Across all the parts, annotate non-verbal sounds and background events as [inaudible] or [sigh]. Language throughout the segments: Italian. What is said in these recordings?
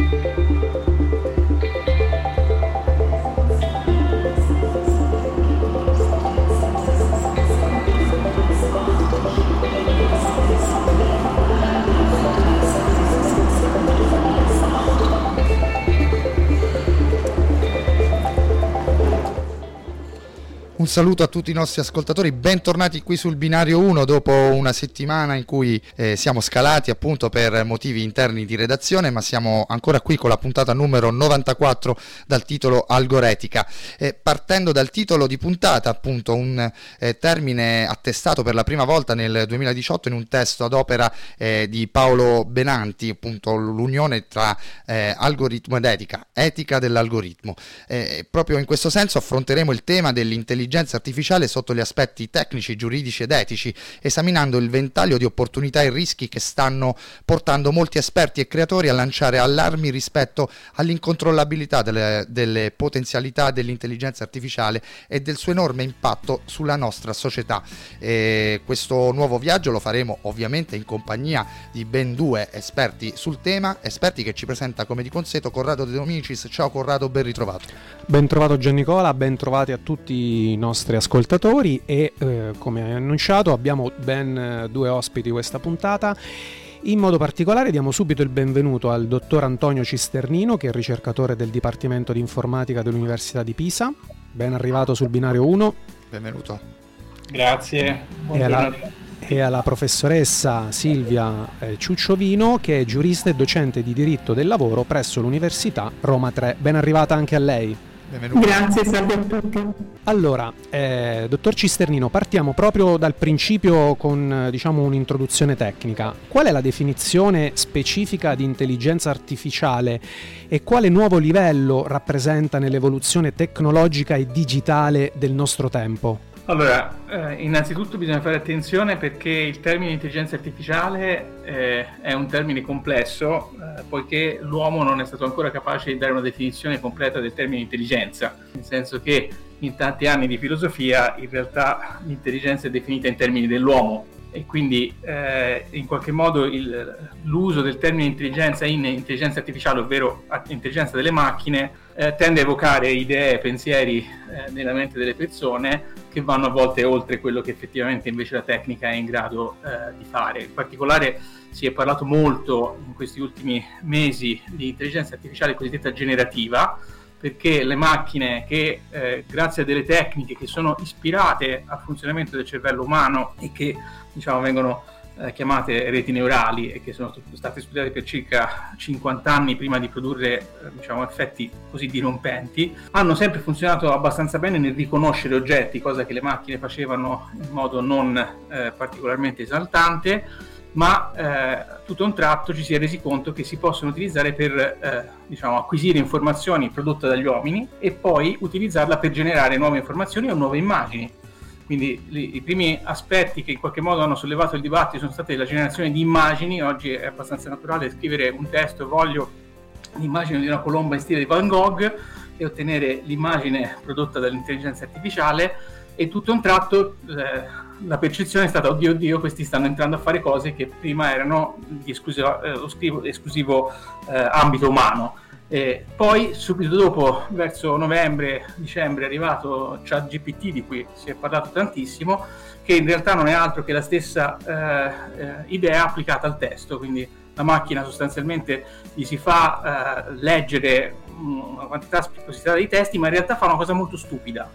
Un saluto a tutti i nostri ascoltatori, bentornati qui sul binario 1 dopo una settimana in cui eh, siamo scalati appunto per motivi interni di redazione, ma siamo ancora qui con la puntata numero 94 dal titolo Algoretica. Eh, partendo dal titolo di puntata, appunto un eh, termine attestato per la prima volta nel 2018 in un testo ad opera eh, di Paolo Benanti, appunto l'unione tra eh, algoritmo ed etica, etica dell'algoritmo. Eh, proprio in questo senso affronteremo il tema dell'intelligenza l'intelligenza artificiale sotto gli aspetti tecnici, giuridici ed etici, esaminando il ventaglio di opportunità e rischi che stanno portando molti esperti e creatori a lanciare allarmi rispetto all'incontrollabilità delle, delle potenzialità dell'intelligenza artificiale e del suo enorme impatto sulla nostra società. E questo nuovo viaggio lo faremo ovviamente in compagnia di ben due esperti sul tema, esperti che ci presenta come di consueto Corrado De Dominicis. Ciao Corrado, ben ritrovato. Ben trovato Giannicola, ben trovati a tutti i nostri ascoltatori e eh, come hai annunciato abbiamo ben eh, due ospiti questa puntata. In modo particolare diamo subito il benvenuto al dottor Antonio Cisternino, che è ricercatore del Dipartimento di Informatica dell'Università di Pisa. Ben arrivato sul binario 1. Benvenuto. Grazie. E alla, e alla, professoressa Silvia eh, Ciucciovino, che è giurista e docente di diritto del lavoro presso l'Università Roma 3. Ben arrivata anche a lei. Benvenuto. Grazie, salve a tutti. Allora, eh, dottor Cisternino, partiamo proprio dal principio con diciamo, un'introduzione tecnica. Qual è la definizione specifica di intelligenza artificiale e quale nuovo livello rappresenta nell'evoluzione tecnologica e digitale del nostro tempo? Allora, eh, innanzitutto bisogna fare attenzione perché il termine intelligenza artificiale eh, è un termine complesso, eh, poiché l'uomo non è stato ancora capace di dare una definizione completa del termine intelligenza, nel senso che in tanti anni di filosofia in realtà l'intelligenza è definita in termini dell'uomo. E quindi eh, in qualche modo il, l'uso del termine intelligenza in intelligenza artificiale, ovvero intelligenza delle macchine, eh, tende a evocare idee, pensieri eh, nella mente delle persone che vanno a volte oltre quello che effettivamente invece la tecnica è in grado eh, di fare. In particolare si è parlato molto in questi ultimi mesi di intelligenza artificiale cosiddetta generativa, perché le macchine che eh, grazie a delle tecniche che sono ispirate al funzionamento del cervello umano e che diciamo, vengono eh, chiamate reti neurali e che sono state studiate per circa 50 anni prima di produrre eh, diciamo, effetti così dirompenti, hanno sempre funzionato abbastanza bene nel riconoscere oggetti, cosa che le macchine facevano in modo non eh, particolarmente esaltante, ma eh, tutto a un tratto ci si è resi conto che si possono utilizzare per eh, diciamo, acquisire informazioni prodotte dagli uomini e poi utilizzarla per generare nuove informazioni o nuove immagini. Quindi li, i primi aspetti che in qualche modo hanno sollevato il dibattito sono stati la generazione di immagini, oggi è abbastanza naturale scrivere un testo, voglio l'immagine di una colomba in stile di Van Gogh e ottenere l'immagine prodotta dall'intelligenza artificiale. E tutto a un tratto eh, la percezione è stata oddio oddio questi stanno entrando a fare cose che prima erano di esclusivo, eh, esclusivo eh, ambito umano e poi subito dopo, verso novembre, dicembre, è arrivato ChatGPT di cui si è parlato tantissimo, che in realtà non è altro che la stessa eh, eh, idea applicata al testo, quindi la macchina sostanzialmente gli si fa eh, leggere una quantità spropositata di testi, ma in realtà fa una cosa molto stupida.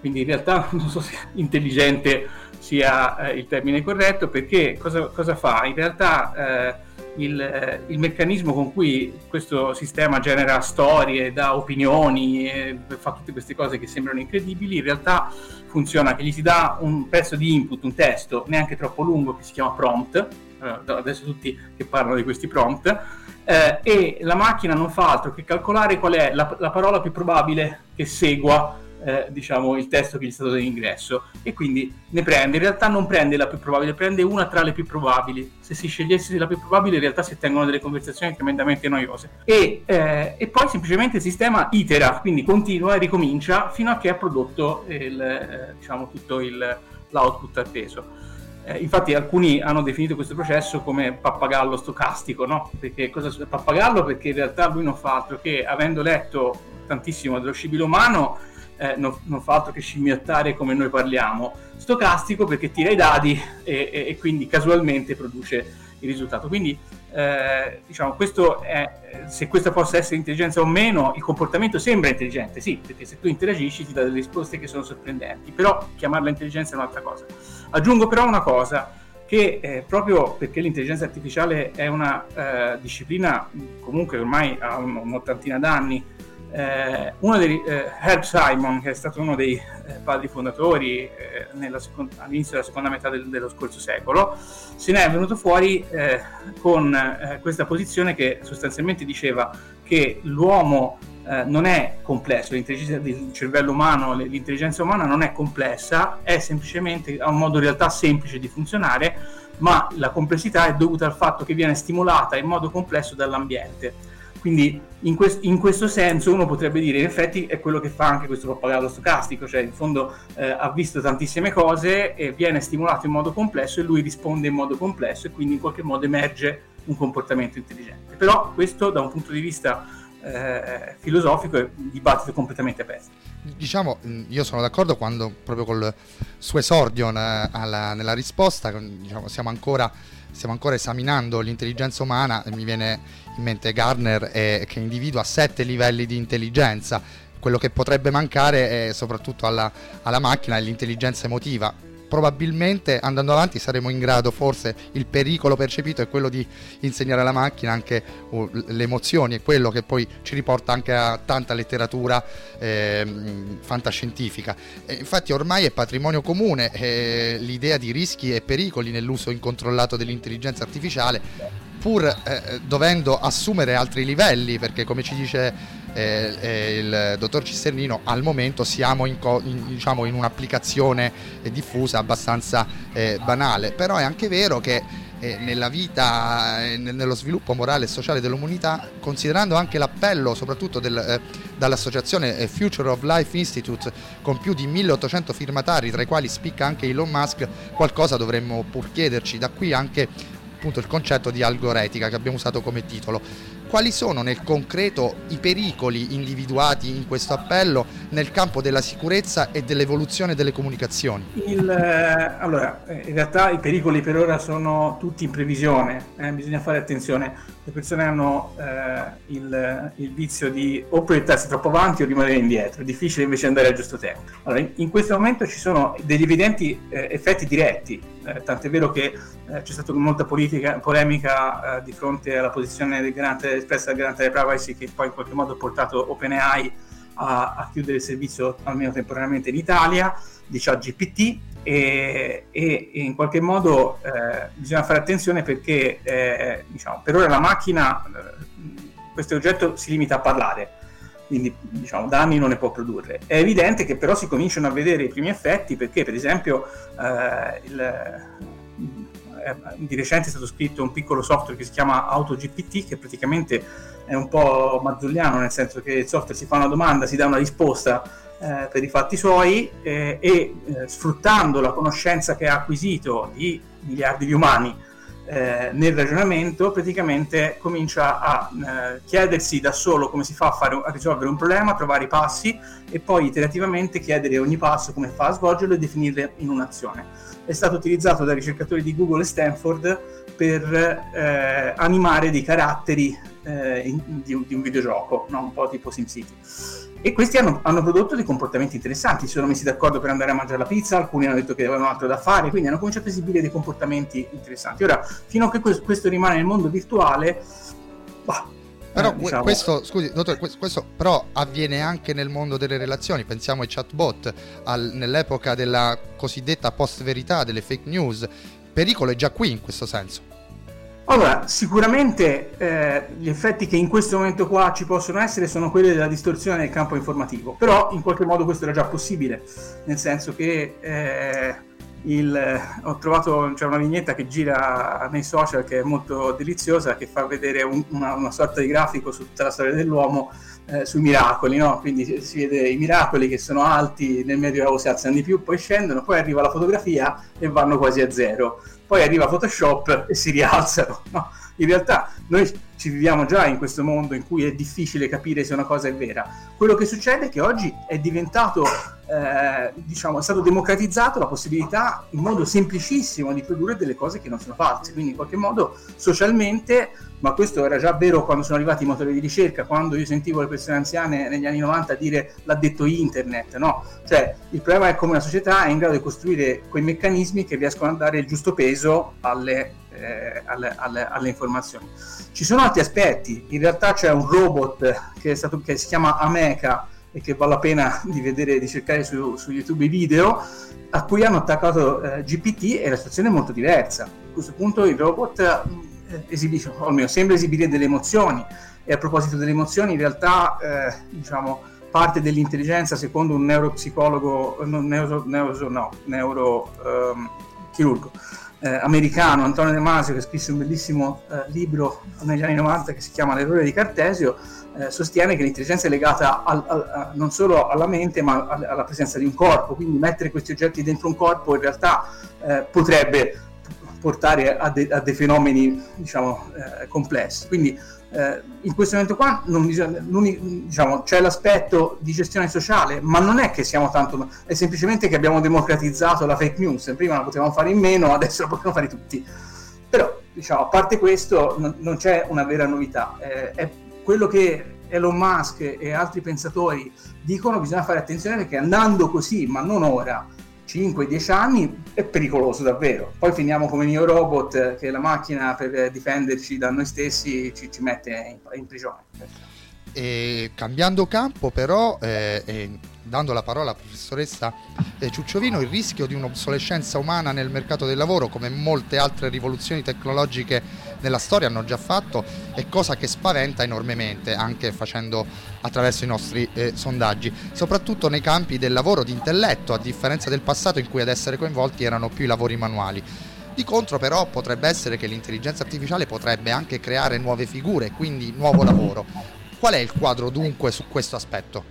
Quindi in realtà [laughs] non so se intelligente sia eh, il termine corretto, perché cosa, cosa fa? In realtà eh, il, eh, il, meccanismo con cui questo sistema genera storie, dà opinioni, fa tutte queste cose che sembrano incredibili, in realtà funziona che gli si dà un pezzo di input, un testo neanche troppo lungo che si chiama prompt, eh, adesso tutti che parlano di questi prompt, eh, e la macchina non fa altro che calcolare qual è la, la parola più probabile che segua eh, diciamo, il testo che gli è stato dato in ingresso e quindi ne prende, in realtà non prende la più probabile, prende una tra le più probabili. Se si scegliesse la più probabile in realtà si ottengono delle conversazioni tremendamente noiose. E, eh, e poi semplicemente il sistema itera, quindi continua e ricomincia fino a che ha prodotto il, eh, diciamo, tutto il, l'output atteso. Eh, infatti alcuni hanno definito questo processo come pappagallo stocastico, no? Perché cosa pappagallo? Perché in realtà lui non fa altro che, avendo letto tantissimo dello scibile umano, eh, non, non, fa altro che scimmiottare come noi parliamo. Stocastico perché tira i dadi e, e, e quindi casualmente produce il risultato. Quindi eh, diciamo, questo è, se questa possa essere intelligenza o meno, il comportamento sembra intelligente, sì, perché se tu interagisci ti dà delle risposte che sono sorprendenti, però chiamarla intelligenza è un'altra cosa. Aggiungo però una cosa, che eh, proprio perché l'intelligenza artificiale è una eh, disciplina comunque ormai ha un'ottantina d'anni, eh, uno dei, eh, Herb Simon, che è stato uno dei eh, padri fondatori eh, seconda, all'inizio della seconda metà del, dello scorso secolo, se ne è venuto fuori eh, con eh, questa posizione che sostanzialmente diceva che l'uomo non è complesso, l'intelligenza del cervello umano, l'intelligenza umana non è complessa, è semplicemente ha un modo in realtà semplice di funzionare, ma la complessità è dovuta al fatto che viene stimolata in modo complesso dall'ambiente quindi in, quest- in, questo senso uno potrebbe dire in effetti è quello che fa anche questo pappagallo stocastico, cioè in fondo eh, ha visto tantissime cose e viene stimolato in modo complesso e lui risponde in modo complesso e quindi in qualche modo emerge un comportamento intelligente. Però questo da un punto di vista eh, filosofico un dibattito completamente aperto. Diciamo, io sono d'accordo quando proprio col suo esordio alla, nella risposta, diciamo, siamo ancora stiamo ancora esaminando l'intelligenza umana e mi viene in mente Gardner eh, che individua sette livelli di intelligenza. Quello che potrebbe mancare è soprattutto alla, alla macchina è l'intelligenza emotiva probabilmente andando avanti saremo in grado, forse il pericolo percepito è quello di insegnare alla macchina anche uh, le emozioni, è quello che poi ci riporta anche a tanta letteratura eh, fantascientifica. E infatti ormai è patrimonio comune eh, l'idea di rischi e pericoli nell'uso incontrollato dell'intelligenza artificiale pur eh, dovendo assumere altri livelli, perché come ci dice eh, eh, il dottor Cisternino, al momento siamo in, co- in, diciamo, in un'applicazione diffusa abbastanza eh, banale, però è anche vero che eh, nella vita, eh, nello sviluppo morale e sociale dell'umanità, considerando anche l'appello soprattutto del, eh, dall'associazione Future of Life Institute con più di 1800 firmatari, tra i quali spicca anche Elon Musk, qualcosa dovremmo pur chiederci, da qui anche appunto il concetto di algoretica che abbiamo usato come titolo quali sono nel concreto i pericoli individuati in questo appello nel campo della sicurezza e dell'evoluzione delle comunicazioni? Il, eh, allora, eh, in realtà i pericoli per ora sono tutti in previsione, eh, bisogna fare attenzione, le persone hanno eh, il, il, vizio di o proiettarsi troppo avanti o rimanere indietro, è difficile invece andare al giusto tempo. Allora, in, in questo momento ci sono degli evidenti eh, effetti diretti, eh, tant'è vero che c'è stata molta politica, polemica di fronte alla posizione del garante espressa dal garante della privacy che poi in qualche modo ha portato OpenAI a, a chiudere il servizio almeno temporaneamente in Italia di ChatGPT e, e, e, in qualche modo eh, bisogna fare attenzione perché eh, diciamo, per ora la macchina, eh, questo oggetto si limita a parlare, quindi diciamo, da anni non ne può produrre. È evidente che però si cominciano a vedere i primi effetti perché per esempio eh, il, di recente è stato scritto un piccolo software che si chiama AutoGPT che praticamente è un po' mazzulliano nel senso che il software si fa una domanda, si dà una risposta eh, per i fatti suoi eh, e eh, sfruttando la conoscenza che ha acquisito di miliardi di umani eh, nel ragionamento praticamente comincia a eh, chiedersi da solo come si fa a, fare, a, risolvere un problema, trovare i passi e poi iterativamente chiedere ogni passo come fa a svolgerlo e definirle in un'azione è stato utilizzato dai ricercatori di Google e Stanford per eh, animare dei caratteri eh, in, di, di, un videogioco, no? un po' tipo SimCity. E questi hanno, hanno, prodotto dei comportamenti interessanti, si sono messi d'accordo per andare a mangiare la pizza, alcuni hanno detto che avevano altro da fare, quindi hanno cominciato a esibire dei comportamenti interessanti. Ora, fino a che questo, rimane nel mondo virtuale, bah, però eh, diciamo... questo, scusi, dottore, questo, però avviene anche nel mondo delle relazioni. Pensiamo ai chatbot, al, nell'epoca della cosiddetta post-verità, delle fake news. Il pericolo è già qui in questo senso. Allora, sicuramente eh, gli effetti che in questo momento qua ci possono essere sono quelli della distorsione del campo informativo, però in qualche modo questo era già possibile, nel senso che eh, il, ho trovato c'è una vignetta che gira nei social che è molto deliziosa, che fa vedere un, una, una, sorta di grafico su tutta la storia dell'uomo eh, sui miracoli, no? quindi si vede i miracoli che sono alti, nel Medioevo si alzano di più, poi scendono, poi arriva la fotografia e vanno quasi a zero, poi arriva Photoshop e si rialzano. [laughs] No? In realtà noi ci viviamo già in questo mondo in cui è difficile capire se una cosa è vera. Quello che succede è che oggi è diventato, eh, diciamo, è stato democratizzato la possibilità in modo semplicissimo di produrre delle cose che non sono false. Quindi in qualche modo socialmente, ma questo era già vero quando sono arrivati i motori di ricerca, quando io sentivo le persone anziane negli anni 90 dire l'ha detto internet, no? Cioè il problema è come una società è in grado di costruire quei meccanismi che riescono a dare il giusto peso alle eh, alle, alle, alle, informazioni. Ci sono altri aspetti, in realtà c'è un robot che, stato, che si chiama Ameca e che vale la pena [laughs] di vedere, di cercare su, su YouTube i video, a cui hanno attaccato eh, GPT e la situazione è molto diversa. A questo punto il robot eh, esibisce, o almeno sembra esibire delle emozioni e a proposito delle emozioni in realtà eh, diciamo parte dell'intelligenza secondo un neuropsicologo, non, neuro, neuro, no, neurochirurgo, um, eh, americano Antonio De Masio che scrisse un bellissimo eh, libro negli anni 90 che si chiama L'errore di Cartesio eh, sostiene che l'intelligenza è legata al, al, a, non solo alla mente ma al, alla presenza di un corpo. Quindi mettere questi oggetti dentro un corpo in realtà eh, potrebbe portare a, de, a, dei fenomeni diciamo eh, complessi. Quindi eh, in questo momento qua bisogna, diciamo, c'è l'aspetto di gestione sociale, ma non è che siamo tanto, è semplicemente che abbiamo democratizzato la fake news, prima la potevamo fare in meno, adesso la possiamo fare tutti. Però, diciamo, a parte questo, non, non c'è una vera novità. Eh, è quello che Elon Musk e altri pensatori dicono, bisogna fare attenzione perché andando così, ma non ora, 5-10 anni è pericoloso davvero. Poi finiamo come Neo Robot, che la macchina per difenderci da noi stessi ci, ci mette in, in prigione. E cambiando campo però, eh, e dando la parola alla professoressa eh, Ciucciovino, il rischio di un'obsolescenza umana nel mercato del lavoro, come molte altre rivoluzioni tecnologiche nella storia hanno già fatto, è cosa che spaventa enormemente, anche facendo attraverso i nostri eh, sondaggi, soprattutto nei campi del lavoro di intelletto, a differenza del passato in cui ad essere coinvolti erano più i lavori manuali. Di contro però potrebbe essere che l'intelligenza artificiale potrebbe anche creare nuove figure, quindi nuovo lavoro. Qual è il quadro dunque su questo aspetto?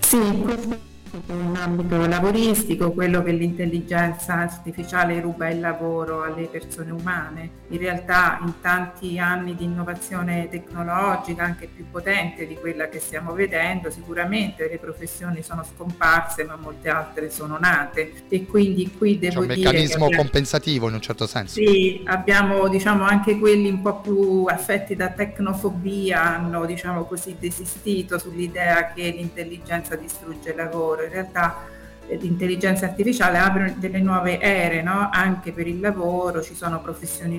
Sì, in ambito lavoristico, quello che l'intelligenza artificiale ruba il lavoro alle persone umane. In realtà in tanti anni di innovazione tecnologica, anche più potente di quella che stiamo vedendo, sicuramente le professioni sono scomparse ma molte altre sono nate e quindi qui devo dire... C'è un meccanismo abbiamo... compensativo in un certo senso. Sì, abbiamo diciamo anche quelli un po' più affetti da tecnofobia hanno diciamo così desistito sull'idea che l'intelligenza distrugge il lavoro in realtà eh, l'intelligenza artificiale apre delle nuove ere no? anche per il lavoro, ci sono professioni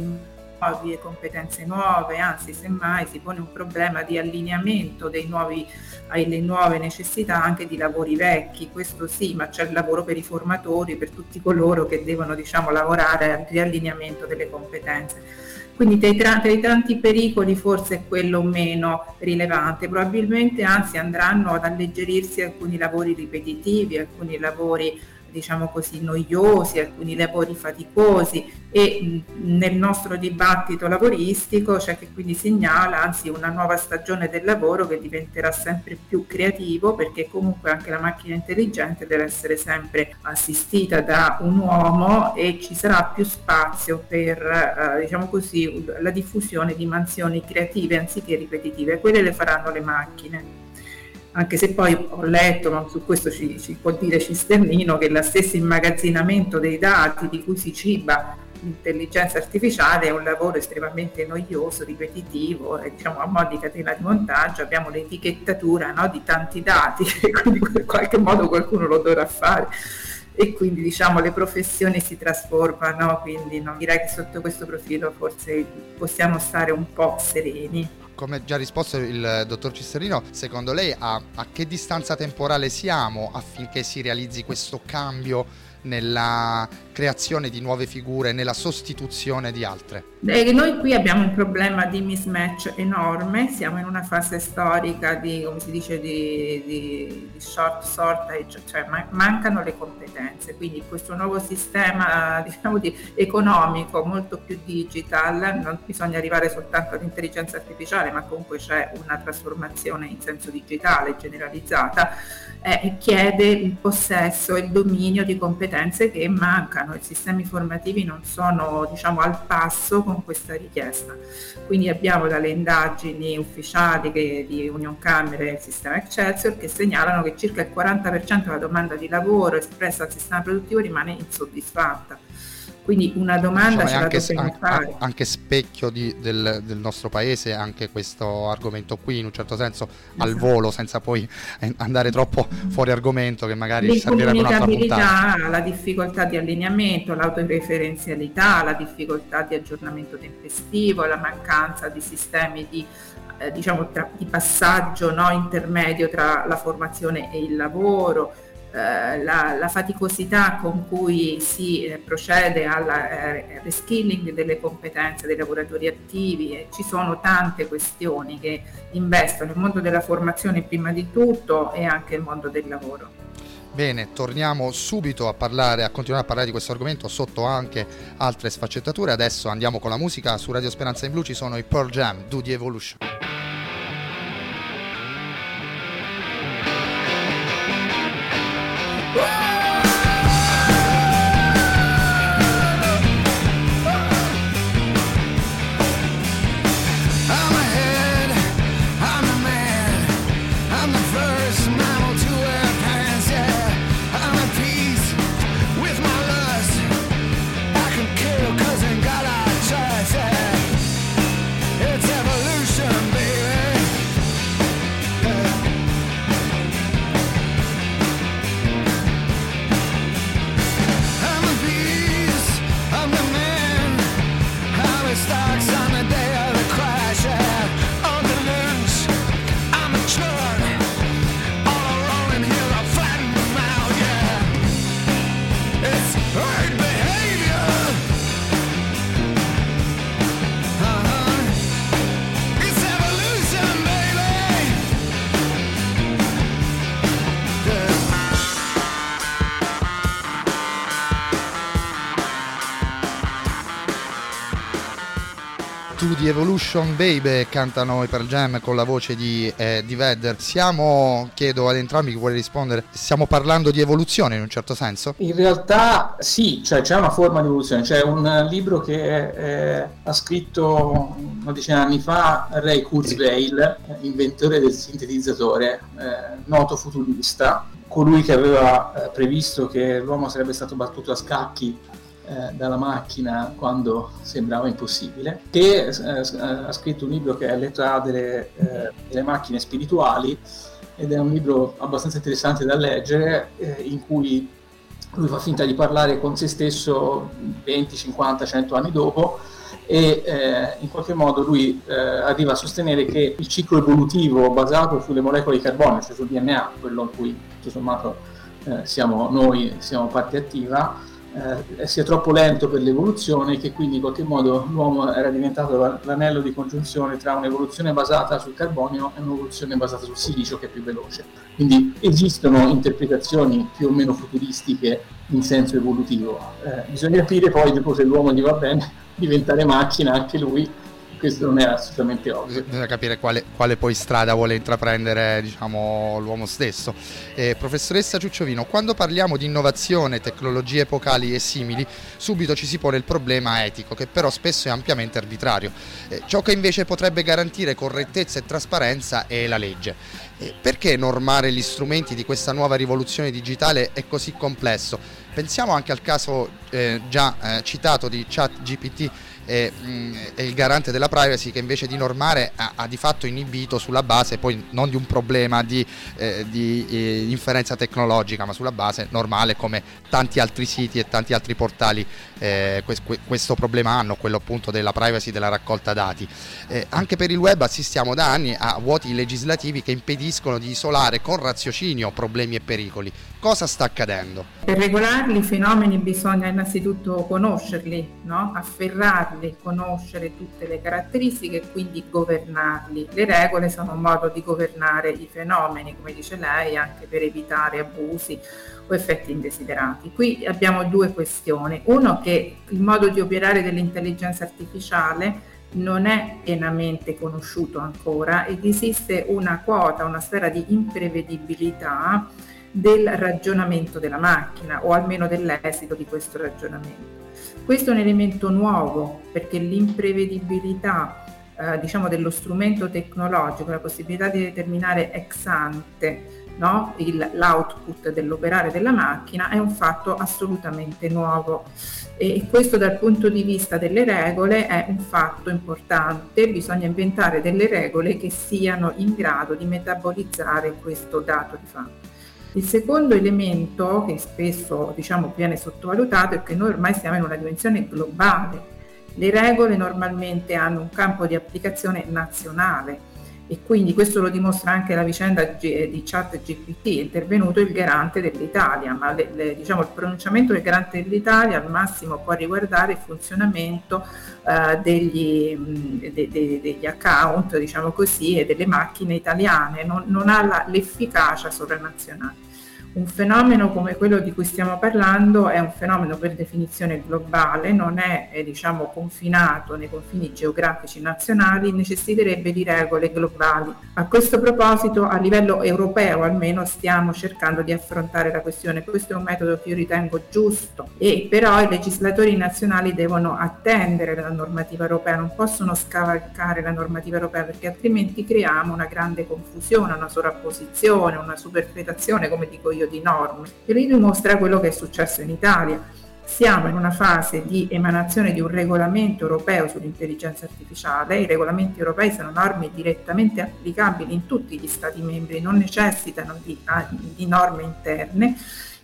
nuove competenze nuove, anzi semmai si pone un problema di allineamento dei nuovi, alle nuove necessità anche di lavori vecchi, questo sì, ma c'è il lavoro per i formatori, per tutti coloro che devono diciamo, lavorare al riallineamento delle competenze. Quindi tra i, tra i, tanti pericoli forse è quello meno rilevante, probabilmente anzi andranno ad alleggerirsi alcuni lavori ripetitivi, alcuni lavori diciamo così, noiosi, alcuni lavori faticosi e nel nostro dibattito lavoristico c'è che quindi segnala anzi una nuova stagione del lavoro che diventerà sempre più creativo perché comunque anche la macchina intelligente deve essere sempre assistita da un uomo e ci sarà più spazio per eh, diciamo così, la diffusione di mansioni creative anziché ripetitive, quelle le faranno le macchine anche se poi ho letto, ma su questo ci, ci può dire Cisternino, che lo stesso immagazzinamento dei dati di cui si ciba l'intelligenza artificiale è un lavoro estremamente noioso, ripetitivo, e, diciamo a mo' di catena di montaggio. Abbiamo l'etichettatura no, di tanti dati, [laughs] quindi in qualche modo qualcuno lo dovrà fare. E quindi diciamo le professioni si trasformano, quindi no, direi che sotto questo profilo forse possiamo stare un po' sereni come già risposto il dottor Cisterino, secondo lei a, a, che distanza temporale siamo affinché si realizzi questo cambio nella creazione di nuove figure, nella sostituzione di altre? Beh, noi qui abbiamo un problema di mismatch enorme, siamo in una fase storica di, come si dice, di, di, di short shortage, cioè mancano le competenze, quindi questo nuovo sistema [laughs] diciamo, di, economico molto più digital, non bisogna arrivare soltanto all'intelligenza artificiale, ma comunque c'è una trasformazione in senso digitale generalizzata, eh, chiede il possesso il dominio di competenze che mancano, i sistemi formativi non sono diciamo, al passo con questa richiesta. Quindi abbiamo dalle indagini ufficiali che, di Union Camere e sistema Excelsior che segnalano che circa il 40% della domanda di lavoro espressa al sistema produttivo rimane insoddisfatta quindi una domanda diciamo, anche, anche, anche, specchio di, del, del, nostro paese, anche questo argomento qui, in un certo senso esatto. al volo, senza poi andare troppo fuori argomento, che magari ci servirebbe un'altra puntata. La difficoltà di allineamento, l'autoreferenzialità, la difficoltà di aggiornamento tempestivo, la mancanza di sistemi di eh, diciamo, tra, di passaggio no, intermedio tra la formazione e il lavoro, eh, la, la, faticosità con cui si eh, procede al eh, reskilling delle competenze dei lavoratori attivi e ci sono tante questioni che investono il mondo della formazione prima di tutto e anche il mondo del lavoro. Bene, torniamo subito a parlare, a continuare a parlare di questo argomento sotto anche altre sfaccettature. Adesso andiamo con la musica. Su Radio Speranza in Blu ci sono i Pearl Jam, Do the Evolution. Evolution Baby cantano i Pearl Jam con la voce di, eh, di Vedder. Siamo, chiedo ad entrambi chi vuole rispondere, stiamo parlando di evoluzione in un certo senso? In realtà sì, cioè c'è una forma di evoluzione, c'è un libro che eh, ha scritto una decina di anni fa Ray Kurzweil, inventore del sintetizzatore, eh, noto futurista, colui che aveva eh, previsto che l'uomo sarebbe stato battuto a scacchi eh, dalla macchina quando sembrava impossibile, che eh, ha scritto un libro che è L'età delle, eh, delle, macchine spirituali ed è un libro abbastanza interessante da leggere in cui lui fa finta di parlare con se stesso 20, 50, 100 anni dopo e eh, in qualche modo lui eh, arriva a sostenere che il ciclo evolutivo basato sulle molecole di carbonio, cioè sul DNA, quello in cui tutto sommato eh, siamo noi, siamo parte attiva, eh, sia troppo lento per l'evoluzione e che quindi in qualche modo l'uomo era diventato l'anello di congiunzione tra un'evoluzione basata sul carbonio e un'evoluzione basata sul silicio che è più veloce. Quindi esistono interpretazioni più o meno futuristiche in senso evolutivo. Eh, bisogna capire poi dopo se l'uomo gli va bene [laughs] diventare macchina anche lui questo non è assolutamente ovvio. Bisogna capire quale, quale poi strada vuole intraprendere diciamo, l'uomo stesso. Eh, professoressa Ciucciovino, quando parliamo di innovazione, tecnologie epocali e simili, subito ci si pone il problema etico, che però spesso è ampiamente arbitrario. Eh, ciò che invece potrebbe garantire correttezza e trasparenza è la legge. Eh, perché normare gli strumenti di questa nuova rivoluzione digitale è così complesso? Pensiamo anche al caso eh, già eh, citato di ChatGPT e, mh, e, il garante della privacy che invece di normare ha, ha, di fatto inibito sulla base poi non di un problema di, eh, di eh, inferenza tecnologica ma sulla base normale come tanti altri siti e tanti altri portali eh, questo problema hanno, quello appunto della privacy della raccolta dati. Eh, anche per il web assistiamo da anni a vuoti legislativi che impediscono di isolare con raziocinio problemi e pericoli. Cosa sta accadendo? Per regolarli i fenomeni bisogna innanzitutto conoscerli, no? afferrarli, conoscere tutte le caratteristiche e quindi governarli. Le regole sono un modo di governare i fenomeni, come dice lei, anche per evitare abusi o effetti indesiderati. Qui abbiamo due questioni. Uno che il modo di operare dell'intelligenza artificiale non è pienamente conosciuto ancora ed esiste una quota, una sfera di imprevedibilità del ragionamento della macchina o almeno dell'esito di questo ragionamento. Questo è un elemento nuovo perché l'imprevedibilità eh, diciamo dello strumento tecnologico, la possibilità di determinare ex ante no? Il, l'output dell'operare della macchina è un fatto assolutamente nuovo e questo dal punto di vista delle regole è un fatto importante, bisogna inventare delle regole che siano in grado di metabolizzare questo dato di fatto. Il secondo elemento che spesso diciamo, viene sottovalutato è che noi ormai siamo in una dimensione globale. Le regole normalmente hanno un campo di applicazione nazionale e quindi questo lo dimostra anche la vicenda di chat GPT, è intervenuto il garante dell'Italia, ma le, le, diciamo, il pronunciamento del garante dell'Italia al massimo può riguardare il funzionamento uh, degli, de, de, degli, account diciamo così, e delle macchine italiane, non, non ha la, l'efficacia sovranazionale. Un fenomeno come quello di cui stiamo parlando è un fenomeno per definizione globale, non è eh, diciamo, confinato nei confini geografici nazionali, necessiterebbe di regole globali. A questo proposito, a livello europeo almeno, stiamo cercando di affrontare la questione. Questo è un metodo che io ritengo giusto e però i legislatori nazionali devono attendere la normativa europea, non possono scavalcare la normativa europea perché altrimenti creiamo una grande confusione, una sovrapposizione, una superfetazione, come dico io di norme e lì dimostra quello che è successo in Italia. Siamo in una fase di emanazione di un regolamento europeo sull'intelligenza artificiale. I regolamenti europei sono norme direttamente applicabili in tutti gli Stati membri, non necessitano di, di norme interne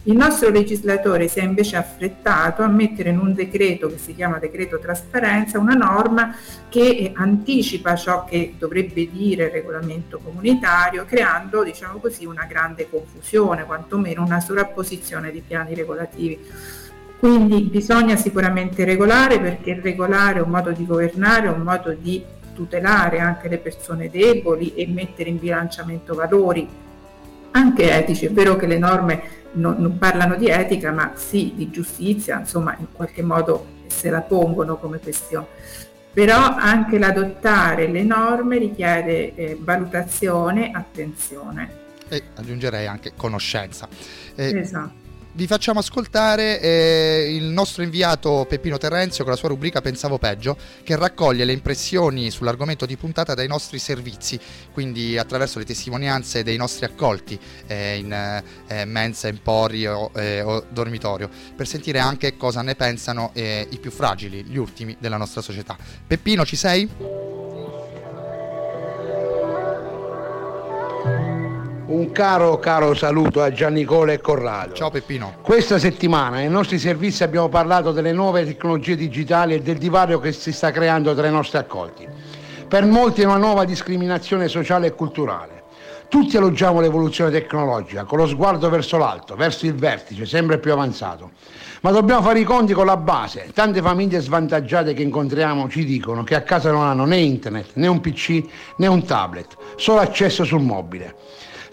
il nostro legislatore si è invece affrettato a mettere in un decreto che si chiama decreto trasparenza una norma che anticipa ciò che dovrebbe dire il regolamento comunitario, creando diciamo così, una grande confusione, quantomeno una sovrapposizione di piani regolativi. Quindi bisogna sicuramente regolare perché regolare è un modo di governare, è un modo di tutelare anche le persone deboli e mettere in bilanciamento valori anche etici. È vero che le norme non, non parlano di etica, ma sì di giustizia, insomma in qualche modo se la pongono come questione. Però anche l'adottare le norme richiede eh, valutazione, attenzione. E aggiungerei anche conoscenza. Eh, esatto. Vi facciamo ascoltare eh, il nostro inviato Peppino Terenzio con la sua rubrica Pensavo peggio, che raccoglie le impressioni sull'argomento di puntata dai nostri servizi, quindi attraverso le testimonianze dei nostri accolti eh, in eh, mensa, emporio eh, o dormitorio, per sentire anche cosa ne pensano eh, i più fragili, gli ultimi della nostra società. Peppino, ci sei? Un caro caro saluto a Giannicola e Corrado. Ciao Peppino. Questa settimana nei nostri servizi abbiamo parlato delle nuove tecnologie digitali e del divario che si sta creando tra i nostri accolti. Per molti è una nuova discriminazione sociale e culturale. Tutti elogiamo l'evoluzione tecnologica, con lo sguardo verso l'alto, verso il vertice, sempre più avanzato. Ma dobbiamo fare i conti con la base. Tante famiglie svantaggiate che incontriamo ci dicono che a casa non hanno né internet, né un PC, né un tablet, solo accesso sul mobile.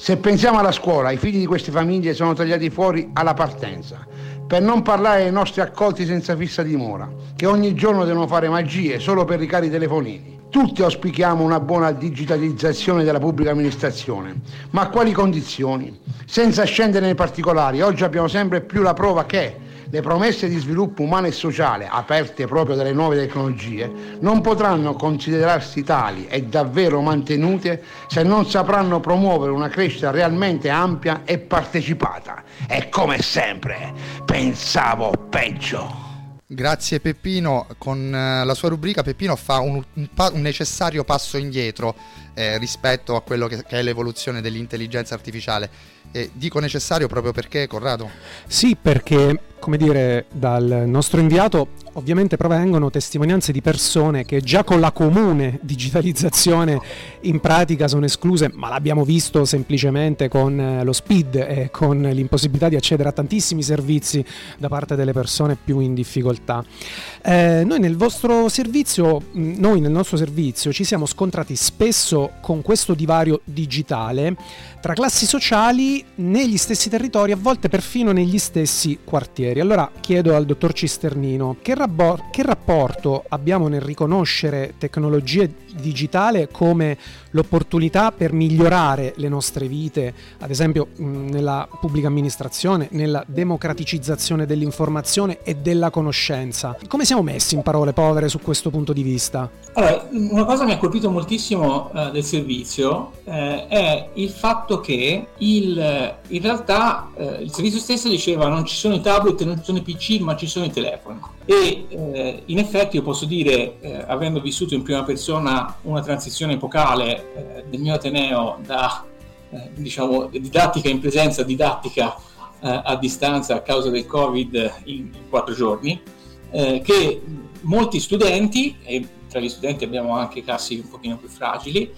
Se pensiamo alla scuola, i figli di queste famiglie sono tagliati fuori alla partenza. Per non parlare dei nostri accolti senza fissa dimora, che ogni giorno devono fare magie solo per ricari telefonini. Tutti auspichiamo una buona digitalizzazione della pubblica amministrazione, ma a quali condizioni? Senza scendere nei particolari, oggi abbiamo sempre più la prova che le promesse di sviluppo umano e sociale, aperte proprio dalle nuove tecnologie, non potranno considerarsi tali e davvero mantenute se non sapranno promuovere una crescita realmente ampia e partecipata. E come sempre, pensavo peggio. Grazie Peppino, con eh, la sua rubrica Peppino fa un, un, un necessario passo indietro eh, rispetto a quello che, che, è l'evoluzione dell'intelligenza artificiale. E dico necessario proprio perché, Corrado? Sì, perché, come dire, dal nostro inviato ovviamente provengono testimonianze di persone che già con la comune digitalizzazione in pratica sono escluse, ma l'abbiamo visto semplicemente con eh, lo speed e con l'impossibilità di accedere a tantissimi servizi da parte delle persone più in difficoltà. Eh, noi nel vostro servizio, noi nel nostro servizio ci siamo scontrati spesso con questo divario digitale tra classi sociali negli stessi territori, a volte perfino negli stessi quartieri. Allora chiedo al dottor Cisternino che, rabor- che rapporto abbiamo nel riconoscere tecnologie digitali come l'opportunità per migliorare le nostre vite, ad esempio nella pubblica amministrazione, nella democraticizzazione dell'informazione e della conoscenza. Come siamo messi in parole povere su questo punto di vista? Allora, una cosa che mi ha colpito moltissimo uh, del servizio uh, è il fatto che il, in realtà uh, il servizio stesso diceva non ci sono i tablet, non ci sono i PC, ma ci sono i telefoni. E in effetti io posso dire, avendo vissuto in prima persona una transizione epocale eh, del mio Ateneo da eh, diciamo, didattica in presenza, didattica eh, a distanza a causa del Covid in, in quattro giorni, eh, che molti studenti, e tra gli studenti abbiamo anche classi un pochino più fragili,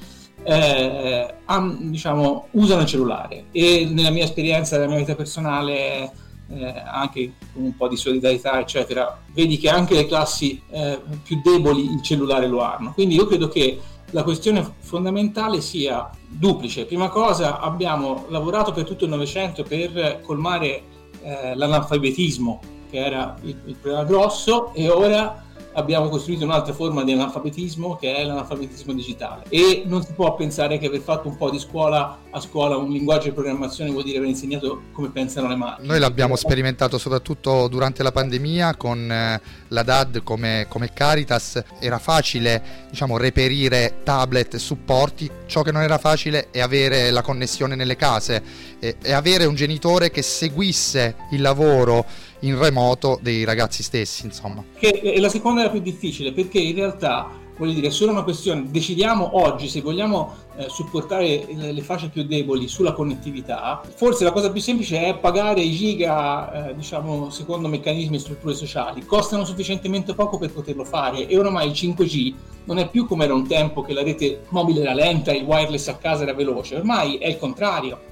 eh, diciamo, usano il cellulare e nella mia esperienza, nella mia vita personale, eh, anche con un po' di solidarietà, eccetera, vedi che anche le classi eh, più deboli il cellulare lo hanno. Quindi io credo che la questione fondamentale sia duplice. Prima cosa abbiamo lavorato per tutto il Novecento per colmare eh, l'analfabetismo, che era il, il problema grosso, e ora abbiamo costruito un'altra forma di analfabetismo che è l'analfabetismo digitale. E non si può pensare che aver fatto un po' di scuola a scuola un linguaggio di programmazione vuol dire aver insegnato come pensano le macchine. Noi l'abbiamo sperimentato soprattutto durante la pandemia con eh, la DAD come, come Caritas, era facile diciamo, reperire tablet e supporti, ciò che non era facile è avere la connessione nelle case e, e avere un genitore che seguisse il lavoro in remoto dei ragazzi stessi, insomma. Che è la seconda è la più difficile perché in realtà voglio dire, è solo una questione, decidiamo oggi se vogliamo eh, supportare le, le, fasce più deboli sulla connettività, forse la cosa più semplice è pagare i giga, eh, diciamo, secondo meccanismi e strutture sociali, costano sufficientemente poco per poterlo fare e oramai il 5G non è più come era un tempo che la rete mobile era lenta, il wireless a casa era veloce, ormai è il contrario.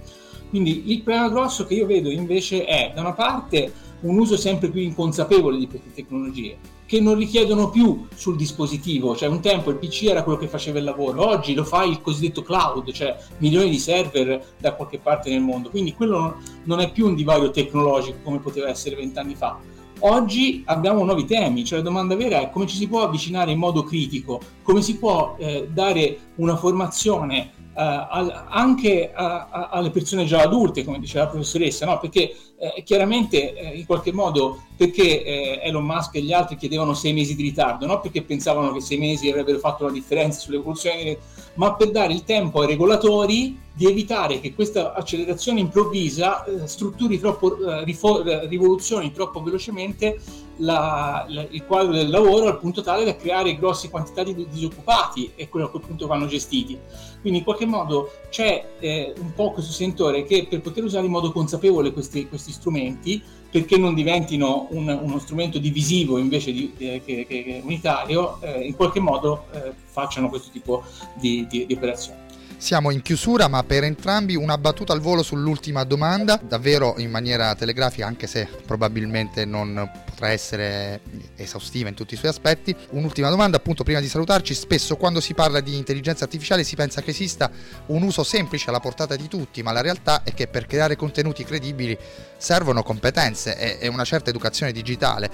Quindi il problema grosso che io vedo invece è da una parte un uso sempre più inconsapevole di queste tecnologie, che non richiedono più sul dispositivo, cioè un tempo il PC era quello che faceva il lavoro, oggi lo fa il cosiddetto cloud, cioè milioni di server da qualche parte nel mondo, quindi quello non è più un divario tecnologico come poteva essere vent'anni fa. Oggi abbiamo nuovi temi, cioè la domanda vera è come ci si può avvicinare in modo critico, come si può eh, dare una formazione Uh, anche a, a, alle persone già adulte, come diceva la professoressa, no? perché eh, chiaramente eh, in qualche modo perché eh, Elon Musk e gli altri chiedevano sei mesi di ritardo, non perché pensavano che sei mesi avrebbero fatto la differenza sull'evoluzione, ma per dare il tempo ai regolatori di evitare che questa accelerazione improvvisa eh, strutturi troppo, eh, rifo- rivoluzioni troppo velocemente la, la, il quadro del lavoro al punto tale da creare grosse quantità di disoccupati e quello a quel punto vanno gestiti. Quindi in qualche modo c'è eh, un po' questo sentore che per poter usare in modo consapevole questi, questi strumenti, perché non diventino un, uno strumento divisivo invece di, eh, che, che, unitario, eh, in qualche modo eh, facciano questo tipo di, di, di operazioni. Siamo in chiusura, ma per entrambi una battuta al volo sull'ultima domanda, davvero in maniera telegrafica, anche se probabilmente non potrà essere esaustiva in tutti i suoi aspetti. Un'ultima domanda, appunto, prima di salutarci, spesso quando si parla di intelligenza artificiale si pensa che esista un uso semplice alla portata di tutti, ma la realtà è che per creare contenuti credibili servono competenze e una certa educazione digitale.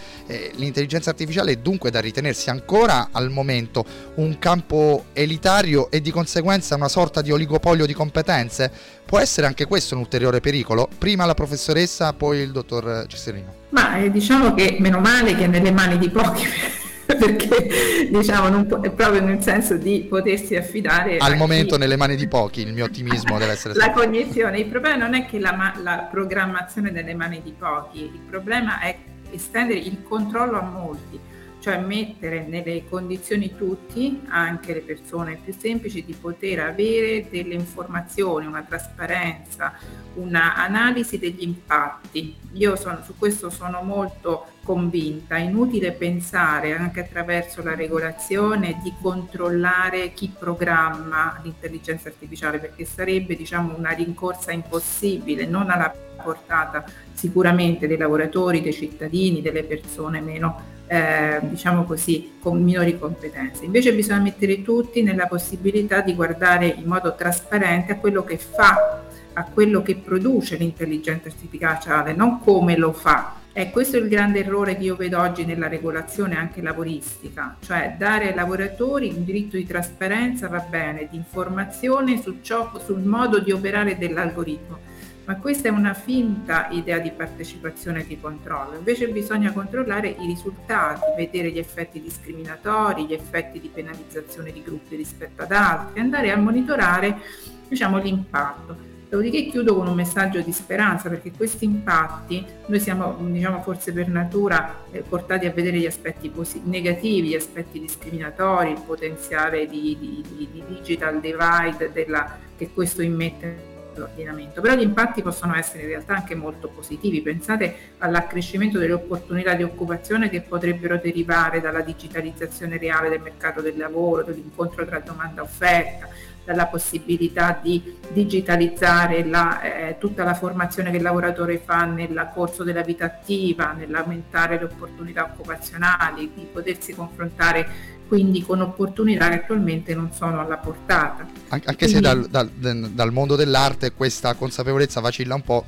L'intelligenza artificiale è dunque da ritenersi ancora al momento un campo elitario e di conseguenza una sorta di oligopolio di competenze. Può essere anche questo un ulteriore pericolo? Prima la professoressa, poi il dottor Cesserino. Ma eh, diciamo che meno male che è nelle mani di pochi. [laughs] perché diciamo po- è proprio nel senso di potersi affidare al momento chi... nelle mani di pochi il mio ottimismo deve essere la cognizione il problema non è che la, ma- la programmazione nelle mani di pochi il problema è estendere il controllo a molti cioè mettere nelle condizioni tutti, anche le persone più semplici, di poter avere delle informazioni, una trasparenza, una analisi degli impatti. Io sono, su questo sono molto convinta, è inutile pensare anche attraverso la regolazione di controllare chi programma l'intelligenza artificiale perché sarebbe diciamo, una rincorsa impossibile, non alla portata sicuramente dei lavoratori, dei cittadini, delle persone meno eh, diciamo così, con minori competenze. Invece bisogna mettere tutti nella possibilità di guardare in modo trasparente a quello che fa, a quello che produce l'intelligenza artificiale, non come lo fa. E questo è il grande errore che io vedo oggi nella regolazione anche lavoristica, cioè dare ai lavoratori un diritto di trasparenza va bene, di informazione su ciò, sul modo di operare dell'algoritmo, ma questa è una finta idea di partecipazione e di controllo. Invece bisogna controllare i risultati, vedere gli effetti discriminatori, gli effetti di penalizzazione di gruppi rispetto ad altri, andare a monitorare diciamo, l'impatto. Dopodiché chiudo con un messaggio di speranza perché questi impatti noi siamo diciamo, forse per natura eh, portati a vedere gli aspetti posi- negativi, gli aspetti discriminatori, il potenziale di, di, di, di digital divide della, che questo immette l'ordinamento, però gli impatti possono essere in realtà anche molto positivi. Pensate all'accrescimento delle opportunità di occupazione che potrebbero derivare dalla digitalizzazione reale del mercato del lavoro, dall'incontro tra domanda e offerta, dalla possibilità di digitalizzare la, eh, tutta la formazione che il lavoratore fa nel corso della vita attiva, nell'aumentare le opportunità occupazionali, di potersi confrontare quindi con opportunità che attualmente non sono alla portata. Anche quindi... se dal, dal, dal, mondo dell'arte questa consapevolezza vacilla un po',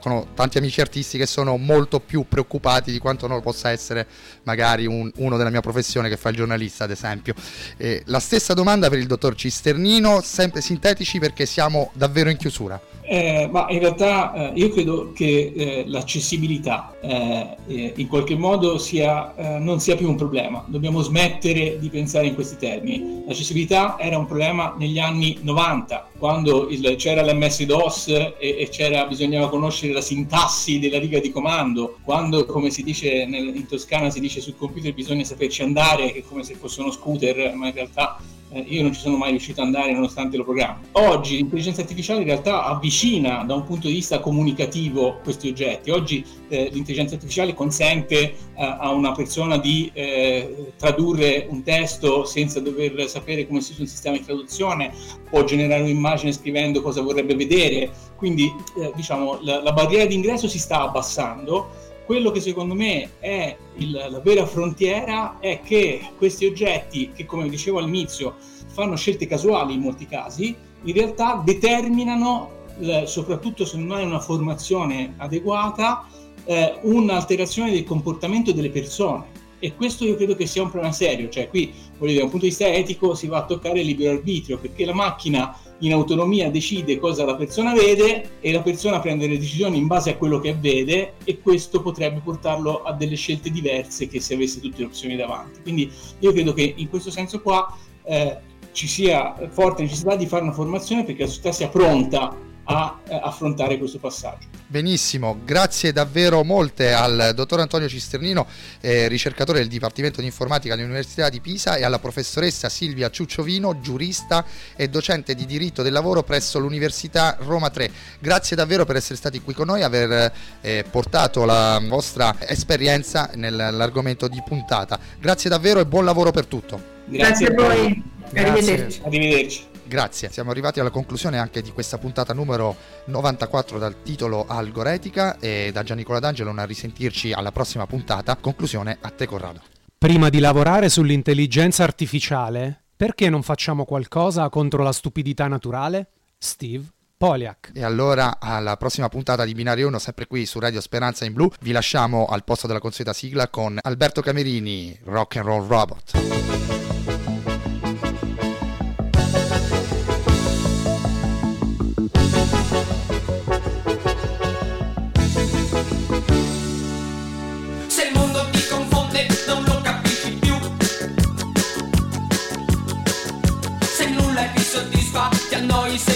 con tanti amici artisti che sono molto più preoccupati di quanto non lo possa essere magari un, uno della mia professione che fa il giornalista ad esempio. Eh, la stessa domanda per il dottor Cisternino, sempre sintetici perché siamo davvero in chiusura. Eh, ma in realtà eh, io credo che eh, l'accessibilità eh, eh, in qualche modo sia, eh, non sia più un problema. Dobbiamo smettere di pensare in questi termini. L'accessibilità era un problema negli anni 90, quando il, c'era l'MS-DOS e, e bisognava conoscere la sintassi della riga di comando, quando come si dice nel, in Toscana si dice sul computer bisogna saperci andare, che è come se fosse uno scooter, ma in realtà eh, io non ci sono mai riuscito ad andare nonostante lo programmi. Oggi l'intelligenza artificiale in realtà avvicina da un punto di vista comunicativo questi oggetti. Oggi eh, l'intelligenza artificiale consente eh, a una persona di eh, tradurre un testo senza dover sapere come si usa un sistema di traduzione, può generare un'immagine scrivendo cosa vorrebbe vedere, quindi eh, diciamo la, la barriera d'ingresso si sta abbassando quello che secondo me è il, la vera frontiera è che questi oggetti, che come dicevo all'inizio fanno scelte casuali in molti casi, in realtà determinano, soprattutto se non hai una formazione adeguata, eh, un'alterazione del comportamento delle persone. E questo io credo che sia un problema serio, cioè qui, voglio dire, da un punto di vista etico si va a toccare il libero arbitrio, perché la macchina in autonomia decide cosa la persona vede e la persona prende le decisioni in base a quello che vede e questo potrebbe portarlo a delle scelte diverse che se avesse tutte le opzioni davanti. Quindi io credo che in questo senso qua eh, ci sia forte necessità di fare una formazione perché la società sia pronta a eh, affrontare questo passaggio. Benissimo, grazie davvero molte al dottor Antonio Cisternino, eh, ricercatore del Dipartimento di Informatica dell'Università di Pisa e alla professoressa Silvia Ciucciovino, giurista e docente di diritto del lavoro presso l'Università Roma 3. Grazie davvero per essere stati qui con noi, aver eh, portato la vostra esperienza nell'argomento di puntata. Grazie davvero e buon lavoro per tutto. Grazie, grazie a voi. Arrivederci. Arrivederci. Grazie, siamo arrivati alla conclusione anche di questa puntata numero 94 dal titolo Algoretica e da Giannicola D'Angelo a risentirci alla prossima puntata. Conclusione a te Corrado. Prima di lavorare sull'intelligenza artificiale, perché non facciamo qualcosa contro la stupidità naturale? Steve Poliak. E allora alla prossima puntata di Binario 1, sempre qui su Radio Speranza in Blu, vi lasciamo al posto della consueta sigla con Alberto Camerini, Rock and Roll Robot. Sempre